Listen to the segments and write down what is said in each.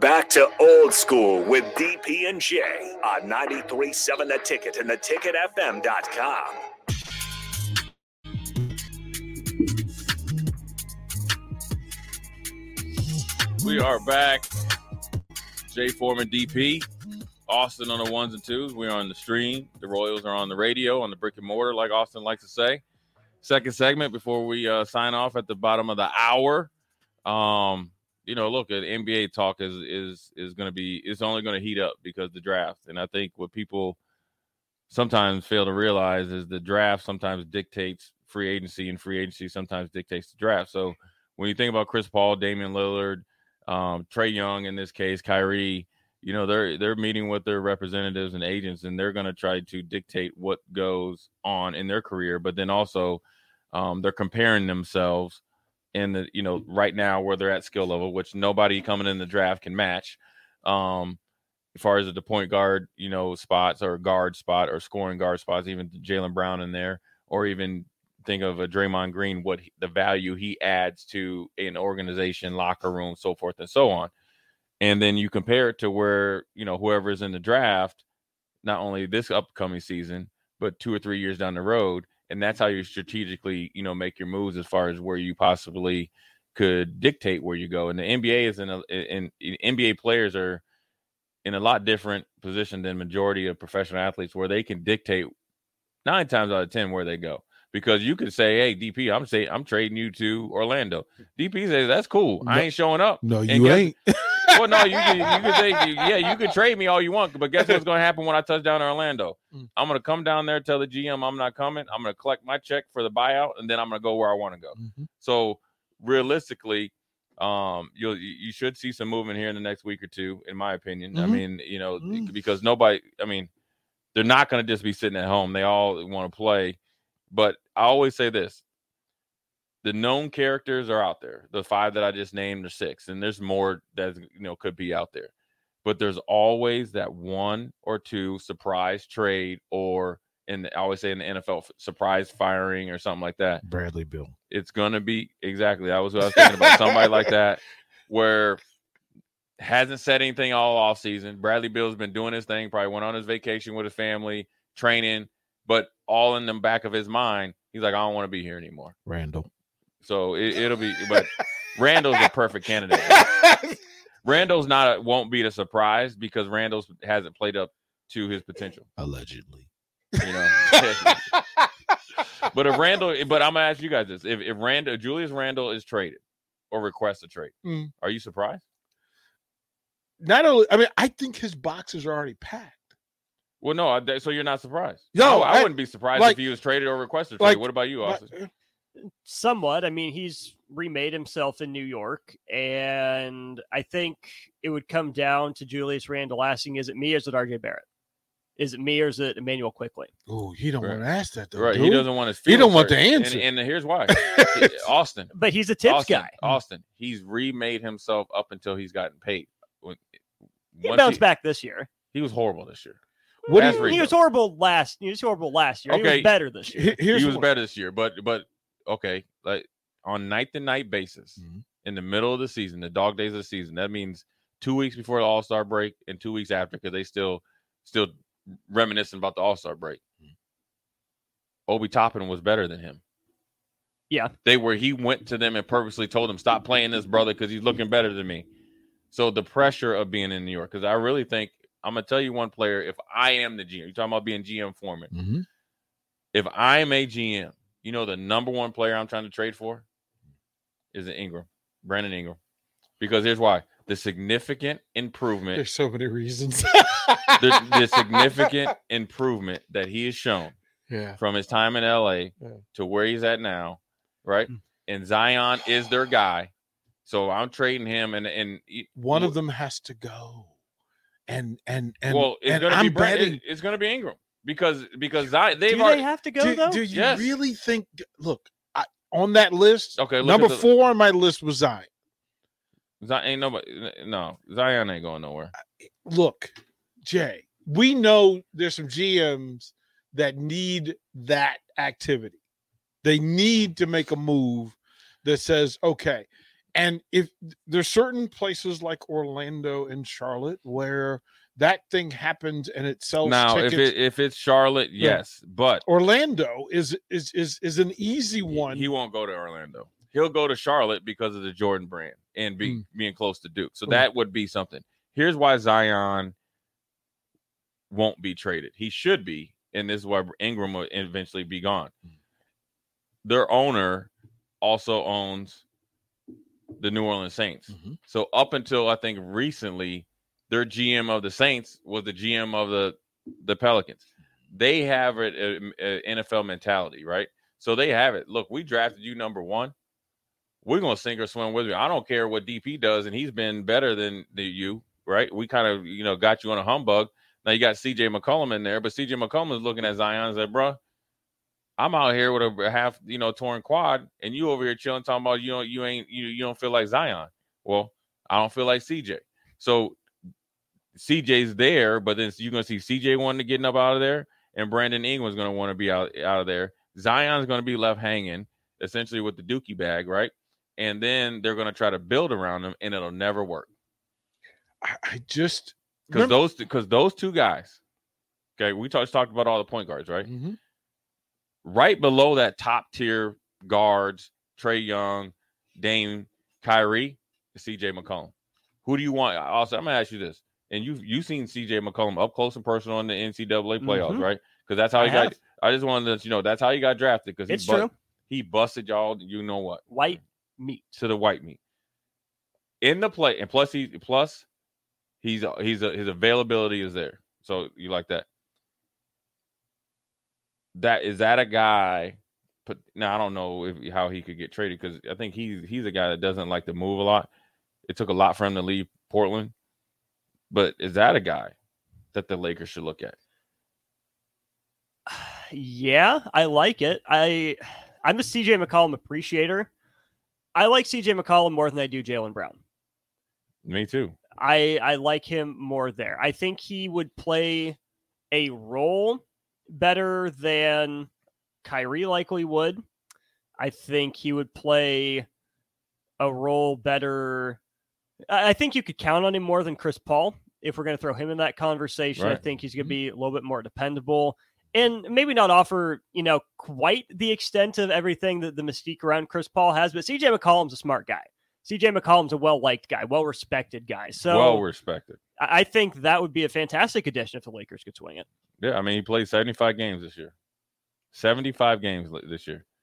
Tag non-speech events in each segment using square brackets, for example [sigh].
Back to old school with DP and J on 93.7 The Ticket and theticketfm.com. We are back. Jay Foreman DP. Austin on the ones and twos. We're on the stream. The Royals are on the radio, on the brick and mortar, like Austin likes to say. Second segment before we uh, sign off at the bottom of the hour. Um, you know, look, at NBA talk is is is going to be it's only going to heat up because the draft, and I think what people sometimes fail to realize is the draft sometimes dictates free agency, and free agency sometimes dictates the draft. So when you think about Chris Paul, Damian Lillard, um, Trae Young in this case, Kyrie, you know they're they're meeting with their representatives and agents, and they're going to try to dictate what goes on in their career, but then also um, they're comparing themselves in the you know right now where they're at skill level, which nobody coming in the draft can match. Um, as far as the point guard, you know, spots or guard spot or scoring guard spots, even Jaylen Brown in there, or even think of a Draymond Green, what he, the value he adds to an organization, locker room, so forth and so on. And then you compare it to where, you know, whoever's in the draft, not only this upcoming season, but two or three years down the road. And that's how you strategically, you know, make your moves as far as where you possibly could dictate where you go. And the NBA is in a, in, in NBA players are in a lot different position than majority of professional athletes where they can dictate nine times out of ten where they go because you could say, "Hey, DP, I'm say I'm trading you to Orlando." DP says, "That's cool. I ain't showing up." No, you guess- ain't. [laughs] [laughs] well, no, you can, you can say, yeah, you can trade me all you want, but guess what's going to happen when I touch down in Orlando? Mm. I'm going to come down there, tell the GM I'm not coming. I'm going to collect my check for the buyout, and then I'm going to go where I want to go. Mhm. So realistically, um, you'll you should see some movement here in the next week or two, in my opinion. I Mhm. mean, you know, Mm. because nobody, I mean, they're not going to just be sitting at home. They all want to play. But I always say this: the known characters are out there. The five that I just named, or six, and there's more that you know could be out there. But there's always that one or two surprise trade, or in I always say in the NFL, surprise firing or something like that Bradley Beal. it's gonna be exactly that was what I was thinking about somebody like that [laughs] where hasn't said anything all off season. Bradley Beal's been doing his thing, probably went on his vacation with his family, training, but all in the back of his mind, he's like, I don't want to be here anymore. Randle. So it, [laughs] it'll be but Randle's a perfect candidate. [laughs] Randle's not a, won't be the surprise because Randle's hasn't played up to his potential. Allegedly. You know. [laughs] But if Randle, but I'm gonna ask you guys this: if if Randle, Julius Randle is traded or requests a trade, Mm. are you surprised? Not only, I mean, I think his boxes are already packed. Well, no. So you're not surprised? No, I, I I-uld wouldn't be surprised like- if he was traded or requested like- what about you, But- Austin? Somewhat. I mean, he's remade himself in New York, and I think it would come down to Julius Randle asking, "Is it me or is it RJ Barrett? Is it me or is it Immanuel Quickley?" Oh, he don't Right. want to ask that though. right. He doesn't want his. He don't want the hurt. And- answer. And, here's why: [laughs] Austin. But he's a tips Austin, guy. Austin. He's remade himself up until he's gotten paid. When- He once bounced back this year. He was horrible this year. What do That's you- where He was horrible last. He was horrible last year. He Okay. was better this year. Here's he was what- better this year, but but okay, like on night to night basis Mhm. in the middle of the season, the dog days of the season. That means two weeks before the All Star break and two weeks after because they still still reminiscing about the All Star break. Obi Toppin was better than him. Yeah. They were he went to them and purposely told them stop playing this brother because he's looking better than me. So the pressure of being in New York, because I really think I'm gonna tell you one player. If I am the GM, you're talking about being GM foreman Mhm. if I'm a GM, you know the number one player I'm trying to trade for is an Ingram, Brandon Ingram, because here's why: the significant improvement, There's so many reasons. the, the [laughs] significant improvement that he has shown yeah. from his time in LA Yeah. to where he's at now, right? Mm. And Zion is their guy, so I'm trading him, and and One of them has to go. and and and well, it's and to be I'm Brand- betting. it's going to be Ingram because because Zion, they've Do already, they have to go do, though? do you Yes. really think? Look, I, on that list, okay. Number the, four on my list was Zion. Zion ain't nobody. No, Zion ain't going nowhere. Eh, look, Jay, we know there's some GMs that need that activity. They need to make a move that says, okay. And if there's certain places like Orlando and Charlotte where that thing happens and it sells Now, if it if it's Charlotte, Yeah. yes, but Orlando is is is is an easy one. he won't go to Orlando. He'll go to Charlotte because of the Jordan brand and be Mm. being close to Duke. So Mm. that would be something. Here's why Zion won't be traded. He should be, and this is why Ingram will eventually be gone. Mm. Their owner also owns the New Orleans Saints. Mhm. So up until I think recently, their GM of the Saints was the GM of the the Pelicans. They have a, a- a NFL mentality, right? So they have it. Look, we drafted you number one. We're gonna sink or swim with you. I don't care what DP does, and he's been better than the you, right? We kind of you know got you on a humbug. Now you got CJ McCollum in there, but CJ McCollum is looking at Zion and said, "Bruh, I'm out here with a half you know torn quad, and you over here chilling, talking about you don't you ain't you you don't feel like Zion. Well, I don't feel like CJ. So CJ's there, but then you're gonna see CJ wanting to get up out of there, and Brandon Ingram's gonna want to be out out of there. Zion's gonna be left hanging, essentially with the Dookie bag, right? And then they're gonna try to build around him, and it'll never work I, I just because those because those two guys. Okay, we talked talked about all the point guards, right? Mhm. right below that top tier guards, Trae Young, Dame, Kyrie, CJ McCollum. Who do you want? Also, I'm gonna ask you this, and you've you've seen CJ McCollum up close and personal in the NCAA playoffs, Mhm. right? Because that's how I he got. have. I just wanted to let you know that's how he got drafted because he It's bu- true. he busted y'all. You know what? White meat. to the white meat in the play, and plus he plus he's he's a, his availability is there. So you like that? That is that a guy? But now I don't know if how he could get traded because I think he's he's a guy that doesn't like to move a lot. It took a lot for him to leave Portland, but is that a guy that the Lakers should look at? [sighs] Yeah, I like it. I I'm a CJ McCollum appreciator. I like CJ McCollum more than I do Jaylen Brown. Me too. I I like him more there. I think he would play a role better than Kyrie likely would. I think he would play a role better. I I think you could count on him more than Chris Paul if we're going to throw him in that conversation. I think he's going to mm-hmm. be a little bit more dependable and maybe not offer, you know, quite the extent of everything that the mystique around Chris Paul has. But CJ McCollum's a smart guy. CJ McCollum's a well liked guy, well respected guy. So well respected. I I think that would be a fantastic addition if the Lakers could swing it. Yeah, I mean he played seventy five games this year. Seventy five games this year.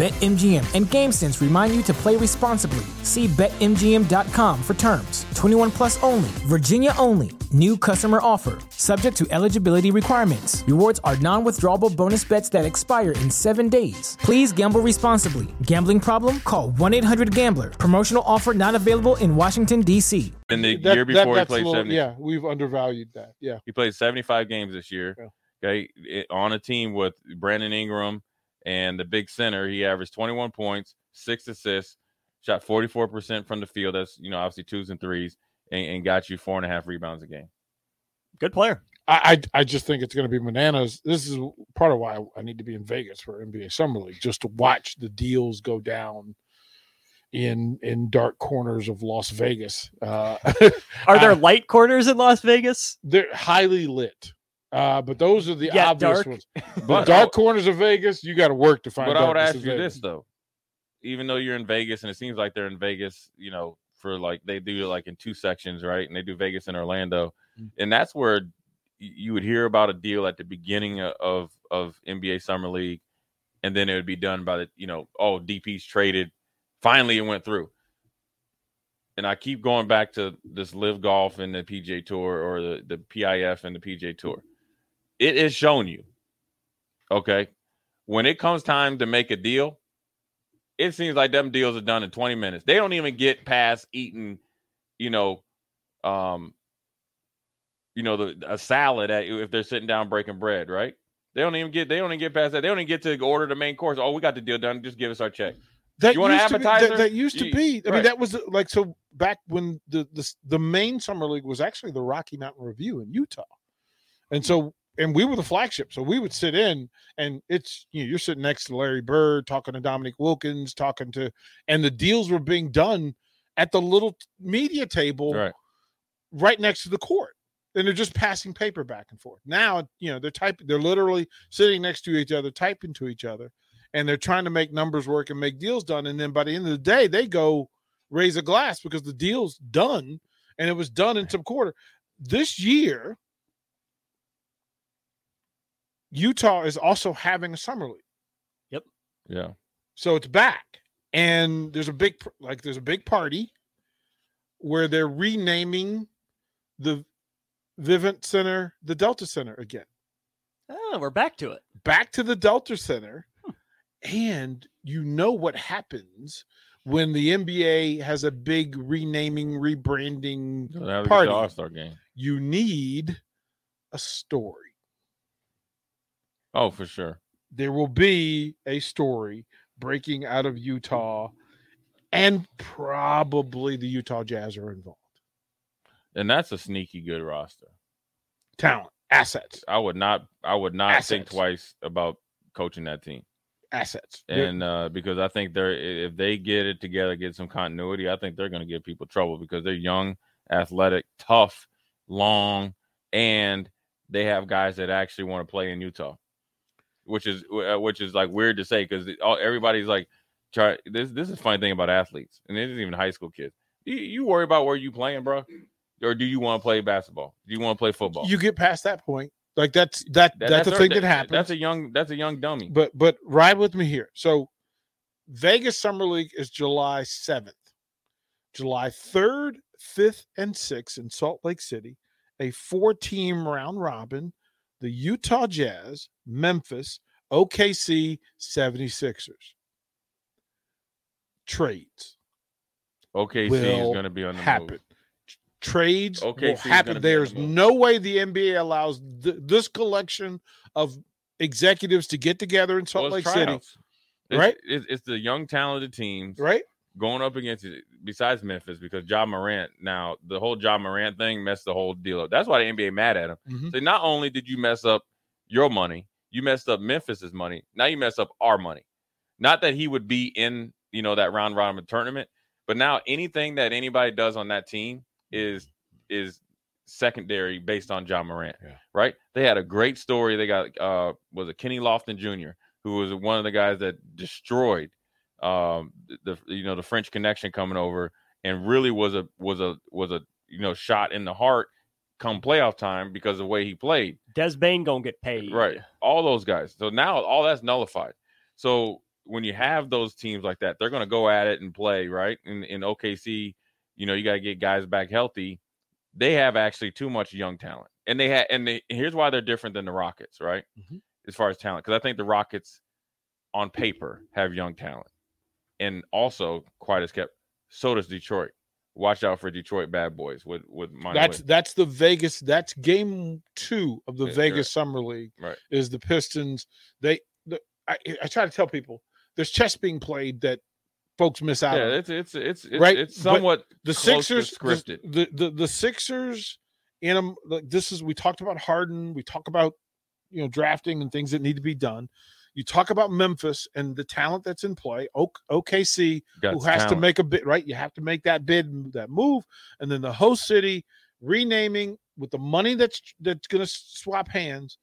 BetMGM and GameSense remind you to play responsibly. See BetMGM.com for terms. 21 plus only, Virginia only. New customer offer. Subject to eligibility requirements. Rewards are non withdrawable bonus bets that expire in seven days. Please gamble responsibly. Gambling problem? Call 1 800 Gambler. Promotional offer not available in Washington, D.C. In the That- year that- before he played little- seventy. Yeah, we've undervalued that. Yeah. He played 75 games this year. Yeah. Okay. It- on a team with Brandon Ingram and the big center, he averaged 21 points, six assists, shot 44% from the field. That's, you know, obviously twos and threes, and, and got you four and a half rebounds a game. Good player. I, I I just think it's going to be bananas. This is part of why I need to be in Vegas for NBA Summer League, just to watch the deals go down in in dark corners of Las Vegas. Uh, Are there [laughs] I- light corners in Las Vegas? they're highly lit. Uh, but those are the Yeah, obvious dark. ones. [laughs] The But dark corners of Vegas, you got to work to find. But I would ask you this though, even though you're in Vegas and it seems like they're in Vegas, you know, for like they do it like in two sections, right? And they do Vegas and Orlando, Mm. and that's where you would hear about a deal at the beginning of of NBA Summer League, and then it would be done by the you know, oh DP's traded, finally it went through. And I keep going back to this live golf and the PGA Tour or the, the PIF and the PGA Tour. It has shown you, okay, when it comes time to make a deal, it seems like them deals are done in 20 minutes. They don't even get past eating, you know, um, you know, the a salad at, if they're sitting down breaking bread, right? They don't even get they don't even get past that. They don't even get to order the main course. Oh, we got the deal done. Just give us our check. That You want an used to be- that- appetizer? that, used to be. I mean, that was uh, like so back when the, the the main summer league was actually the Rocky Mountain Review in Utah, and so and we were the flagship. So we would sit in, and it's you know you're sitting next to Larry Bird, talking to Dominique Wilkins, talking to, and the deals were being done at the little media table Right. right next to the court and they're just passing paper back and forth now you know they're typing they're literally sitting next to each other typing to each other and they're trying to make numbers work and make deals done and then by the end of the day they go raise a glass because the deal's done and it was done in some quarter this year utah is also having a summer league Yep. Yeah. so it's back, and there's a big like there's a big party where they're renaming the Vivint Center the Delta Center again, Oh, we're back to it. back to the Delta Center, hmm. and you know what happens when the NBA has a big renaming, rebranding That was party. All Star game. You need a story. Oh, for sure. there will be a story breaking out of Utah, and probably the Utah Jazz are involved. And that's a sneaky good roster. Talent, assets, I would not I would not think twice about coaching that team. assets. And uh, because I think they're if they get it together, get some continuity, I think they're going to give people trouble because they're young, athletic, tough, long, and they have guys that actually want to play in Utah, which is uh, which is like weird to say because everybody's like, try this. This is a funny thing about athletes, and it isn't even high school kids. You, you worry about where you playing, bro, or do you want to play basketball? Do you want to play football? you get past that point. Like that's that, That- that's a their- thing that happens. That's a young that's a young dummy. but but ride with me here. So Vegas Summer League is July 7th. July 3rd, 5th, and 6th in Salt Lake City, a four-team round robin, the Utah Jazz, Memphis, OKC, 76ers. Trades OKC is going to be on the happen. move. Trades OKC will happen. There's the no way the NBA allows th- this collection of executives to get together in Salt Well, Lake City. It's, right? It's, it's the young talented teams right? Going up against it. Besides Memphis, because Ja Morant now the whole Ja Morant thing messed the whole deal up. That's why the NBA mad at him. Mhm. So not only did you mess up your money, you messed up Memphis's money. Now you mess up our money. Not that he would be in you know that round robin tournament, but now anything that anybody does on that team is is secondary based on Ja Morant. Yeah. Right? They had a great story. They got uh was it Kenny Lofton Jr., who was one of the guys that destroyed um the you know the French connection coming over and really was a was a was a you know shot in the heart come playoff time because of the way he played. Des Bane gonna get paid. Right. All those guys. So now all that's nullified. So when you have those teams like that, they're going to go at it and play, right? In, in OKC, you know, you got to get guys back healthy. They have actually too much young talent. And they had, and they, here's why they're different than the Rockets, right? Mhm. As far as talent, because I think the Rockets on paper have young talent. And also, quite as kept, so does Detroit. Watch out for Detroit bad boys with with Monty That's Williams. that's the Vegas. That's game two of the Yeah, Vegas right. Summer League. Right. Is the Pistons? They. The, I, I try to tell people there's chess being played that folks miss out yeah, on. it's it's it's it's, Right, it's but somewhat the close to Sixers, the, scripted. the the the Sixers in them. Like this is we talked about Harden. We talk about you know drafting and things that need to be done. You talk about Memphis and the talent that's in play. O- OKC who has to make a bid, right? You have to make that bid, that move, and then the host city renaming, with the money that's that's going to swap hands,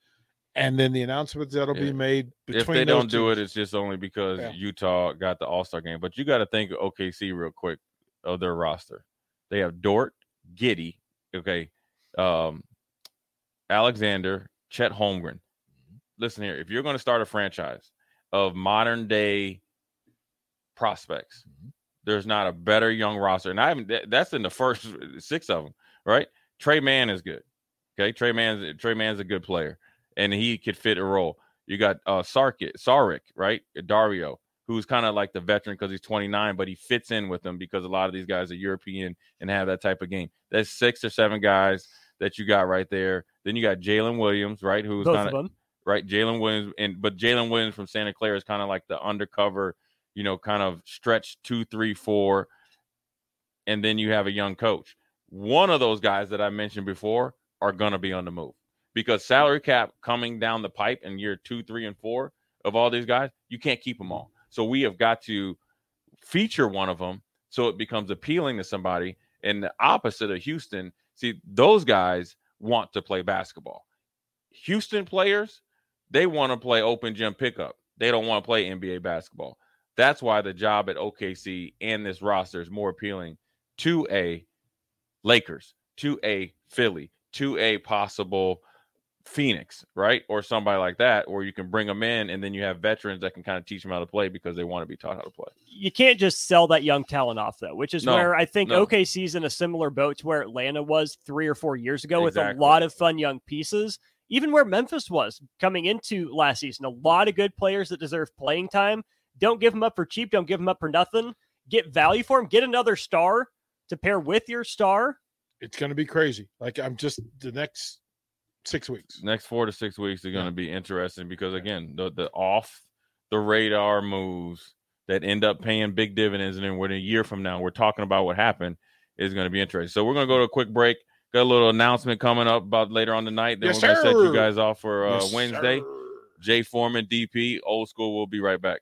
and then the announcements that'll Yeah. be made between if they don't do it, it's just only because Yeah. Utah got the All Star game. But you got to think of OKC real quick of their roster. They have Dort, Giddey, okay, um, Alexander, Chet Holmgren. Listen here, if you're going to start a franchise of modern day prospects, there's not a better young roster. And I haven't. that- That's in the first [laughs] six of them, right? Tre Mann is good. Okay, Tre Mann's Tre Mann's a good player, and he could fit a role. You got uh Sarkit, Saric, right? Dario, who's kind of like the veteran because he's 29, but he fits in with them because a lot of these guys are European and have that type of game. That's six or seven guys that you got right there. Then you got Jalen Williams, right? Who's kind of. Right? Jalen Williams, and but Jalen Williams from Santa Clara is kind of like the undercover, you know, kind of stretch two, three, four, and then you have a young coach. One of those guys that I mentioned before are gonna be on the move because salary cap coming down the pipe in year two, three, and four of all these guys, you can't keep them all. So we have got to feature one of them so it becomes appealing to somebody. And the opposite of Houston, see, those guys want to play basketball. Houston players, they want to play open gym pickup. They don't want to play NBA basketball. That's why the job at OKC and this roster is more appealing to a Lakers, to a Philly, to a possible Phoenix, right? Or somebody like that, or you can bring them in and then you have veterans that can kind of teach them how to play because they want to be taught how to play. You can't just sell that young talent off though, which is No, where I think no. OKC's in a similar boat to where Atlanta was three or four years ago with a lot of fun young pieces. Even where Memphis was coming into last season, a lot of good players that deserve playing time. Don't give them up for cheap. Don't give them up for nothing. Get value for them. Get another star to pair with your star. it's going to be crazy. Like I'm just the next six weeks. next four to six weeks are going to be interesting because again the the off the radar moves that end up paying big dividends and then when a year from now we're talking about what happened is going to be interesting so we're going to go to a quick break got a little announcement coming up about later on tonight. Then Yes, we're going to set you guys off for uh, Yes, wednesday. sir. jay foreman dp old school we'll be right back